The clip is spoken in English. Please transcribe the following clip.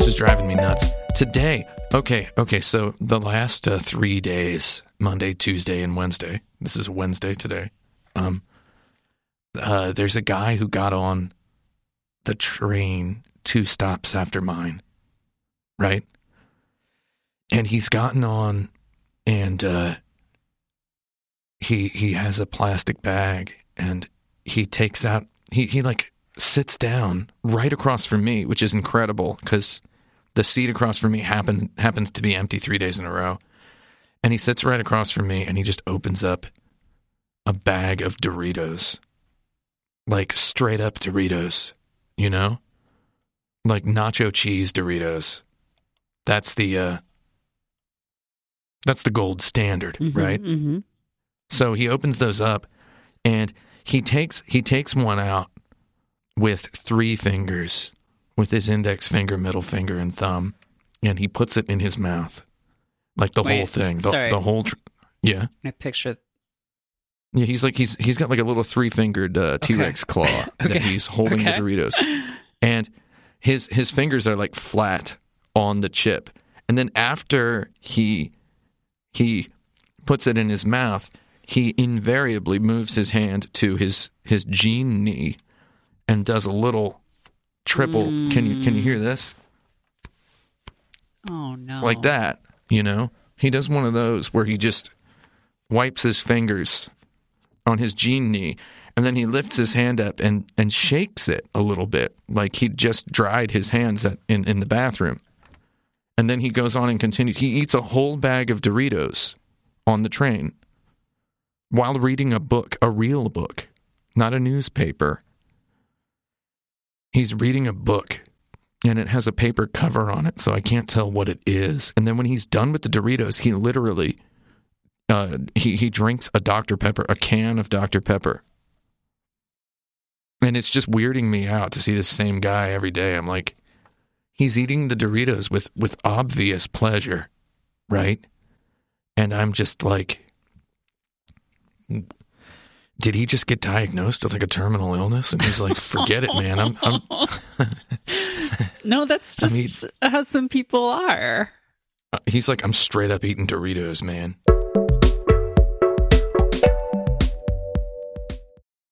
This is driving me nuts. Today, okay, okay, so the last uh, three days, Monday, Tuesday, and Wednesday, this is Wednesday today, um, uh, there's a guy who got on the train two stops after mine, right? And he's gotten on and uh, he he has a plastic bag and he takes out he, he like sits down right across from me, which is incredible because the seat across from me happen, happens to be empty three days in a row. And he sits right across from me and he just opens up a bag of Doritos. Like straight up Doritos, you know? Like nacho cheese Doritos. That's the uh that's the gold standard, Mhm, right? mhm. So he opens those up and he takes he takes one out with three fingers, with his index finger, middle finger, and thumb, and he puts it in his mouth, like the whole thing, the, sorry. the whole. Tr- yeah, I picture. yeah. He's like he's he's got like a little three fingered uh, T Rex claw Okay. that he's holding Okay. the Doritos, and his his fingers are like flat on the chip, and then after he he puts it in his mouth, he invariably moves his hand to his his jean knee and does a little triple. Can you can you hear mm. this? Oh no! Like that, you know? He does one of those where he just wipes his fingers on his jean knee and then he lifts his hand up and and shakes it a little bit like he just dried his hands at, in in the bathroom. And then he goes on and continues. He eats a whole bag of Doritos on the train while reading a book, a real book, not a newspaper. He's reading a book and it has a paper cover on it, so I can't tell what it is. And then when he's done with the Doritos, he literally uh, he he drinks a Dr Pepper, a can of Dr Pepper, and it's just weirding me out to see the same guy every day. I'm like, he's eating the Doritos with with obvious pleasure, right? And I'm just like, did he just get diagnosed with like a terminal illness? And he's like, forget it, man. I'm, I'm no, that's I just how some people are. Uh, He's like, I'm straight up eating Doritos, man.